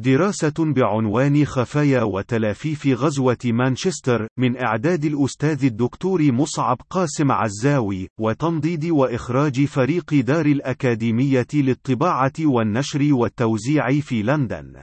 دراسة بعنوان خفايا وتلافيف غزوة مانشستر من إعداد الأستاذ الدكتور مصعب قاسم عزاوي وتنضيد وإخراج فريق دار الأكاديمية للطباعة والنشر والتوزيع في لندن.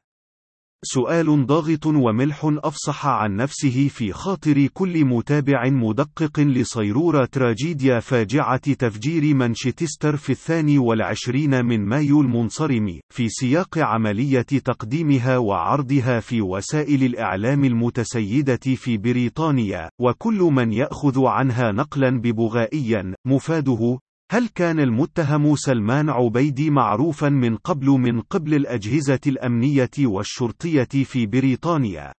سؤال ضاغط وملح أفصح عن نفسه في خاطر كل متابع مدقق لصيرورة تراجيديا فاجعة تفجير مانشستر في الثاني والعشرين من مايو المنصرم في سياق عملية تقديمها وعرضها في وسائل الإعلام المتسيدة في بريطانيا وكل من يأخذ عنها نقلا ببغائيا مفاده هل كان المتهم سلمان عبيدي معروفا من قبل من قبل الأجهزة الأمنية والشرطية في بريطانيا؟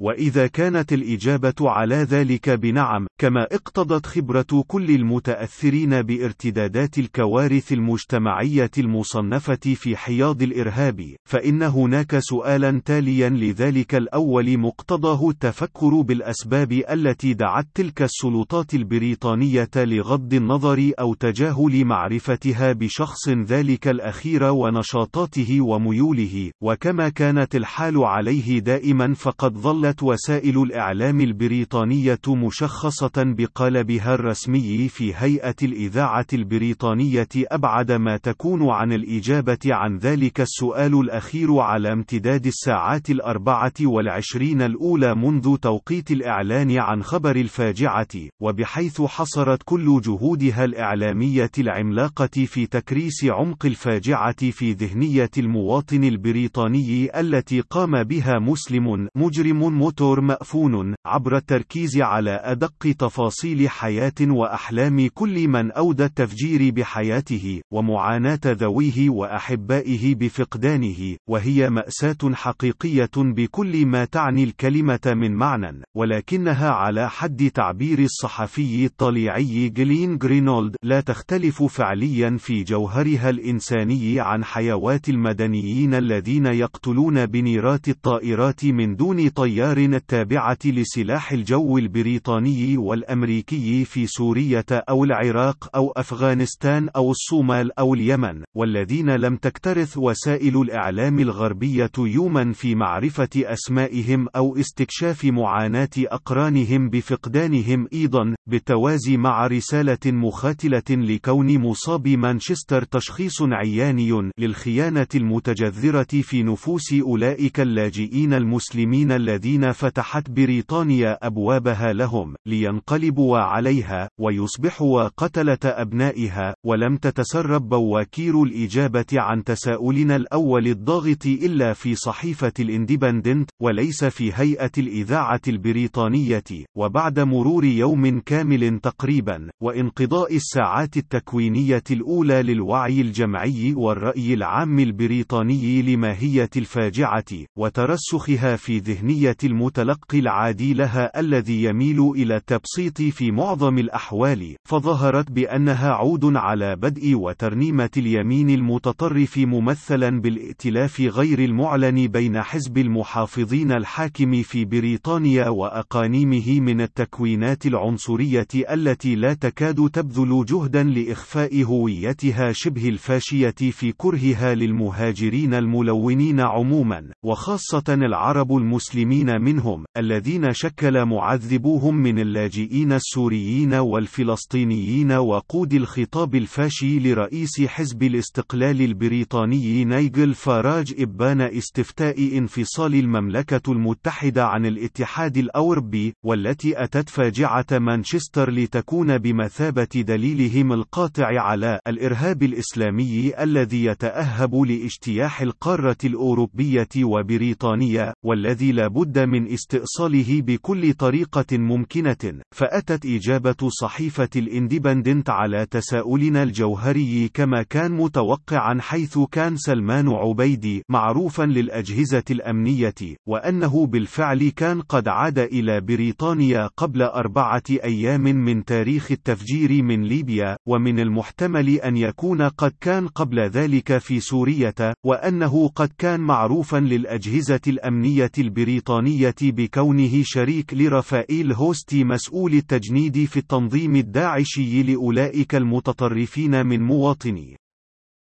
وإذا كانت الإجابة على ذلك بنعم، كما اقتضت خبرة كل المتأثرين بارتدادات الكوارث المجتمعية المصنفة في حياض الإرهاب، فإن هناك سؤالا تاليا لذلك الأول مقتضاه التفكر بالأسباب التي دعت تلك السلطات البريطانية لغض النظر أو تجاهل معرفتها بشخص ذلك الأخير ونشاطاته وميوله، وكما كانت الحال عليه دائما فقد ظل ظلت وسائل الإعلام البريطانية مشخصة بقالبها الرسمي في هيئة الإذاعة البريطانية أبعد ما تكون عن الإجابة عن ذلك السؤال الأخير على امتداد الساعات الأربعة والعشرين الأولى منذ توقيت الإعلان عن خبر الفاجعة، وبحيث حصرت كل جهودها الإعلامية العملاقة في تكريس عمق الفاجعة في ذهنية المواطن البريطاني التي قام بها مسلم مجرم موتور مأفون عبر التركيز على أدق تفاصيل حياة وأحلام كل من أودى التفجير بحياته ومعاناة ذويه وأحبائه بفقدانه وهي مأساة حقيقية بكل ما تعني الكلمة من معنى ولكنها على حد تعبير الصحفي الطليعي جلين جرينولد لا تختلف فعليا في جوهرها الإنساني عن حيوات المدنيين الذين يقتلون بنيرات الطائرات من دون طيار التابعة لسلاح الجو البريطاني والأمريكي في سورية أو العراق أو أفغانستان أو الصومال أو اليمن، والذين لم تكترث وسائل الإعلام الغربية يوما في معرفة أسمائهم أو استكشاف معاناة أقرانهم بفقدانهم أيضا، بالتوازي مع رسالة مخاتلة لكون مصاب مانشستر تشخيص عياني للخيانة المتجذرة في نفوس أولئك اللاجئين المسلمين الذين فتحت بريطانيا أبوابها لهم لينقلبوا عليها ويصبحوا قتلة أبنائها ولم تتسرب بواكير الإجابة عن تساؤلنا الأول الضاغط إلا في صحيفة الاندبندنت وليس في هيئة الإذاعة البريطانية وبعد مرور يوم كامل تقريبا وانقضاء الساعات التكوينية الأولى للوعي الجمعي والرأي العام البريطاني لماهية الفاجعة وترسخها في ذهنية المتلقي العادي لها الذي يميل إلى التبسيط في معظم الأحوال، فظهرت بأنها عود على بدء وترنيمة اليمين المتطرف ممثلا بالائتلاف غير المعلن بين حزب المحافظين الحاكم في بريطانيا وأقانيمه من التكوينات العنصرية التي لا تكاد تبذل جهدا لإخفاء هويتها شبه الفاشية في كرهها للمهاجرين الملونين عموما، وخاصة العرب المسلمين منهم الذين شكل معذبوهم من اللاجئين السوريين والفلسطينيين وقود الخطاب الفاشي لرئيس حزب الاستقلال البريطاني نيجل فاراج إبان استفتاء انفصال المملكة المتحدة عن الاتحاد الأوروبي والتي أتت فاجعة مانشستر لتكون بمثابة دليلهم القاطع على الإرهاب الإسلامي الذي يتأهب لاجتياح القارة الأوروبية وبريطانيا والذي لا بد من استئصاله بكل طريقة ممكنة، فأتت إجابة صحيفة الاندبندنت على تساؤلنا الجوهري كما كان متوقعا حيث كان سلمان عبيدي معروفا للأجهزة الأمنية، وأنه بالفعل كان قد عاد إلى بريطانيا قبل أربعة أيام من تاريخ التفجير من ليبيا، ومن المحتمل أن يكون قد كان قبل ذلك في سورية، وأنه قد كان معروفا للأجهزة الأمنية البريطانية بكونه شريك لرفائيل هوستي مسؤول التجنيد في التنظيم الداعشي لأولئك المتطرفين من مواطني.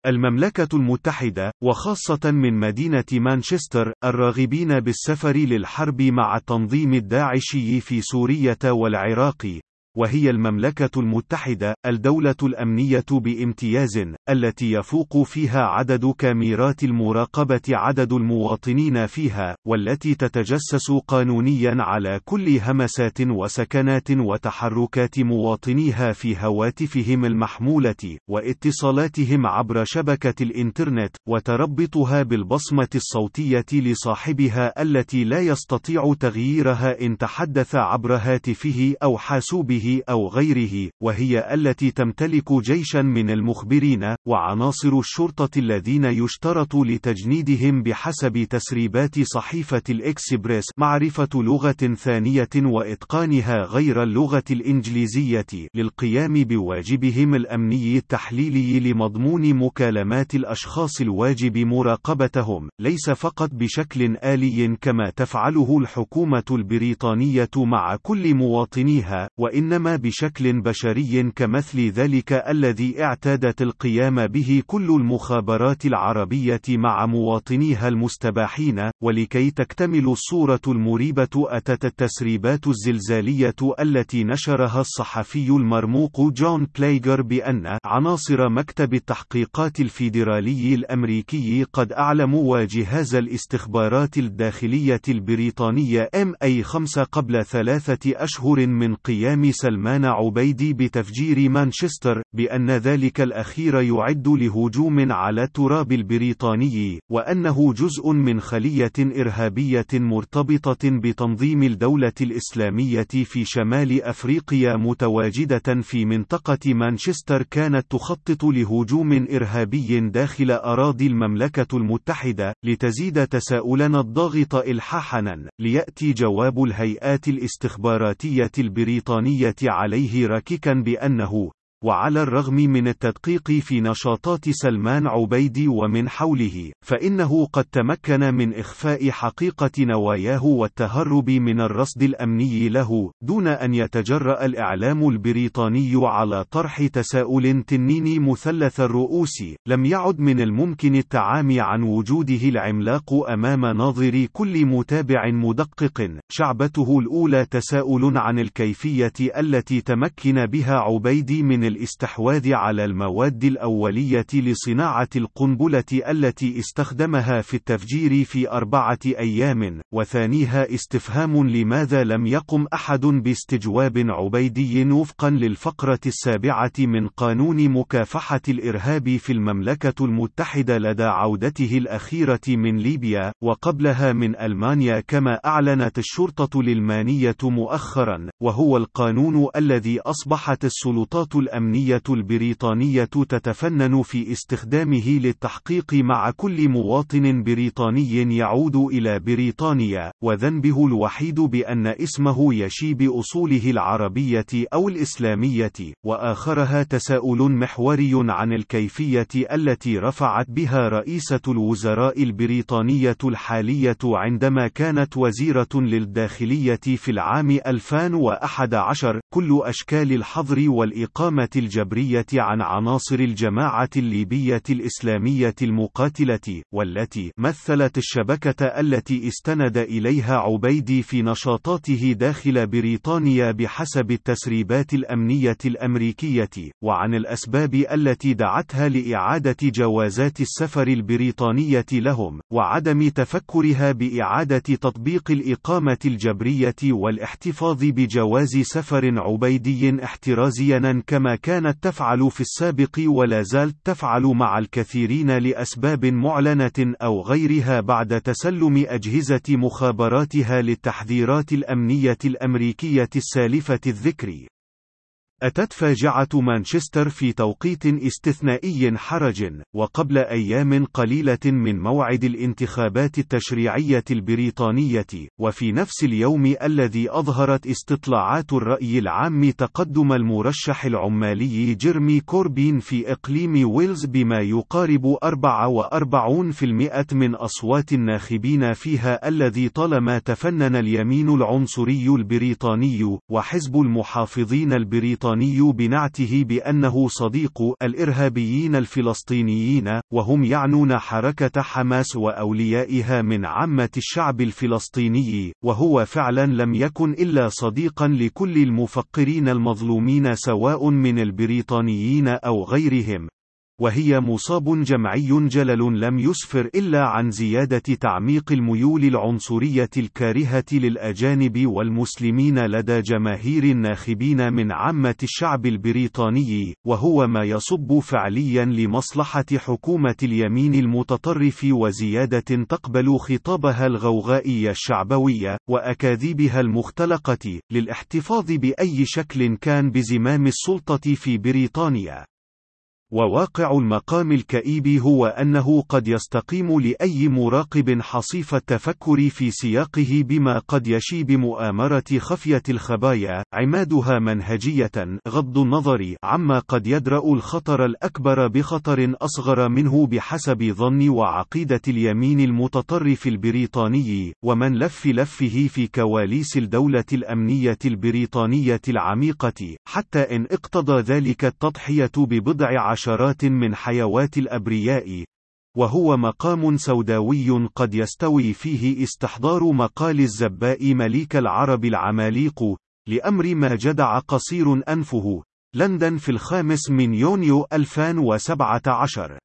المملكة المتحدة، وخاصة من مدينة مانشستر، الراغبين بالسفر للحرب مع التنظيم الداعشي في سوريا والعراق، وهي المملكة المتحدة، الدولة الأمنية بامتياز، التي يفوق فيها عدد كاميرات المراقبة عدد المواطنين فيها، والتي تتجسس قانونيا على كل همسات وسكنات وتحركات مواطنيها في هواتفهم المحمولة، واتصالاتهم عبر شبكة الإنترنت، وتربطها بالبصمة الصوتية لصاحبها التي لا يستطيع تغييرها إن تحدث عبر هاتفه أو حاسوبه. أو غيره، وهي التي تمتلك جيشا من المخبرين، وعناصر الشرطة الذين يشترط لتجنيدهم بحسب تسريبات صحيفة الإكسبريس معرفة لغة ثانية وإتقانها غير اللغة الإنجليزية للقيام بواجبهم الأمني التحليلي لمضمون مكالمات الأشخاص الواجب مراقبتهم، ليس فقط بشكل آلي كما تفعله الحكومة البريطانية مع كل مواطنيها، وإن إنما بشكل بشري كمثل ذلك الذي اعتادت القيام به كل المخابرات العربية مع مواطنيها المستباحين، ولكي تكتمل الصورة المريبة أتت التسريبات الزلزالية التي نشرها الصحفي المرموق جون بيلجر بأن عناصر مكتب التحقيقات الفيدرالي الأمريكي قد أعلموا وجهاز الاستخبارات الداخلية البريطانية MI5 قبل ثلاثة أشهر من قيام سلمان عبيدي بتفجير مانشستر، بأن ذلك الأخير يعد لهجوم على التراب البريطاني، وأنه جزء من خلية إرهابية مرتبطة بتنظيم الدولة الإسلامية في شمال أفريقيا متواجدة في منطقة مانشستر كانت تخطط لهجوم إرهابي داخل أراضي المملكة المتحدة، لتزيد تساؤلنا الضاغط إلحاحا، ليأتي جواب الهيئات الاستخباراتية البريطانية عليه راككا بأنه وعلى الرغم من التدقيق في نشاطات سلمان عبيدي ومن حوله، فإنه قد تمكن من إخفاء حقيقة نواياه والتهرب من الرصد الأمني له، دون أن يتجرأ الإعلام البريطاني على طرح تساؤل تنيني مثلث الرؤوس، لم يعد من الممكن التعامي عن وجوده العملاق أمام ناظر كل متابع مدقق، شعبته الأولى تساؤل عن الكيفية التي تمكن بها عبيدي من الاستحواذ على المواد الأولية لصناعة القنبلة التي استخدمها في التفجير في أربعة أيام، وثانيها استفهام لماذا لم يقم أحد باستجواب عبيدي وفقا للفقرة السابعة من قانون مكافحة الإرهاب في المملكة المتحدة لدى عودته الأخيرة من ليبيا، وقبلها من ألمانيا كما أعلنت الشرطة الألمانية مؤخرا، وهو القانون الذي أصبحت السلطات الأمنية الأمنية البريطانية تتفنن في استخدامه للتحقيق مع كل مواطن بريطاني يعود إلى بريطانيا، وذنبه الوحيد بأن اسمه يشي بأصوله العربية أو الإسلامية، وآخرها تساؤل محوري عن الكيفية التي رفعت بها رئيسة الوزراء البريطانية الحالية عندما كانت وزيرة للداخلية في العام 2011 كل أشكال الحظر والإقامة الجبرية عن عناصر الجماعة الليبية الإسلامية المقاتلة، والتي مثلت الشبكة التي استند إليها عبيدي في نشاطاته داخل بريطانيا بحسب التسريبات الأمنية الأمريكية، وعن الأسباب التي دعتها لإعادة جوازات السفر البريطانية لهم، وعدم تفكرها بإعادة تطبيق الإقامة الجبرية والاحتفاظ بجواز سفر عبيدي احترازيا كما كانت تفعل في السابق ولا زالت تفعل مع الكثيرين لأسباب معلنة أو غيرها بعد تسلم أجهزة مخابراتها للتحذيرات الأمنية الأمريكية السالفة الذكر. أتت فاجعة مانشستر في توقيت استثنائي حرج، وقبل أيام قليلة من موعد الانتخابات التشريعية البريطانية، وفي نفس اليوم الذي أظهرت استطلاعات الرأي العام تقدم المرشح العمالي جيرمي كوربين في إقليم ويلز بما يقارب 44% من أصوات الناخبين فيها الذي طالما تفنن اليمين العنصري البريطاني، وحزب المحافظين البريطاني. البريطاني بنعته بأنه صديق الإرهابيين الفلسطينيين وهم يعنون حركة حماس وأوليائها من عامة الشعب الفلسطيني وهو فعلا لم يكن إلا صديقا لكل المفكرين المظلومين سواء من البريطانيين أو غيرهم. وهي مصاب جمعي جلل لم يسفر إلا عن زيادة تعميق الميول العنصرية الكارهة للأجانب والمسلمين لدى جماهير الناخبين من عامة الشعب البريطاني، وهو ما يصب فعليا لمصلحة حكومة اليمين المتطرف وزيادة تقبل خطابها الغوغائي الشعبوي، وأكاذيبها المختلقة، للاحتفاظ بأي شكل كان بزمام السلطة في بريطانيا. وواقع المقام الكئيب هو أنه قد يستقيم لأي مراقب حصيف التفكر في سياقه بما قد يشي بمؤامرة خفية الخبايا، عمادها منهجية، غض النظر عما قد يدرأ الخطر الأكبر بخطر أصغر منه بحسب ظن وعقيدة اليمين المتطرف البريطاني، ومن لف لفه في كواليس الدولة الأمنية البريطانية العميقة، حتى إن اقتضى ذلك التضحية ببضع عشرات من حيوات الأبرياء وهو مقام سوداوي قد يستوي فيه استحضار مقال الزباء مليك العرب العماليق لأمر ما جدع قصير أنفه لندن في الخامس من يونيو 2017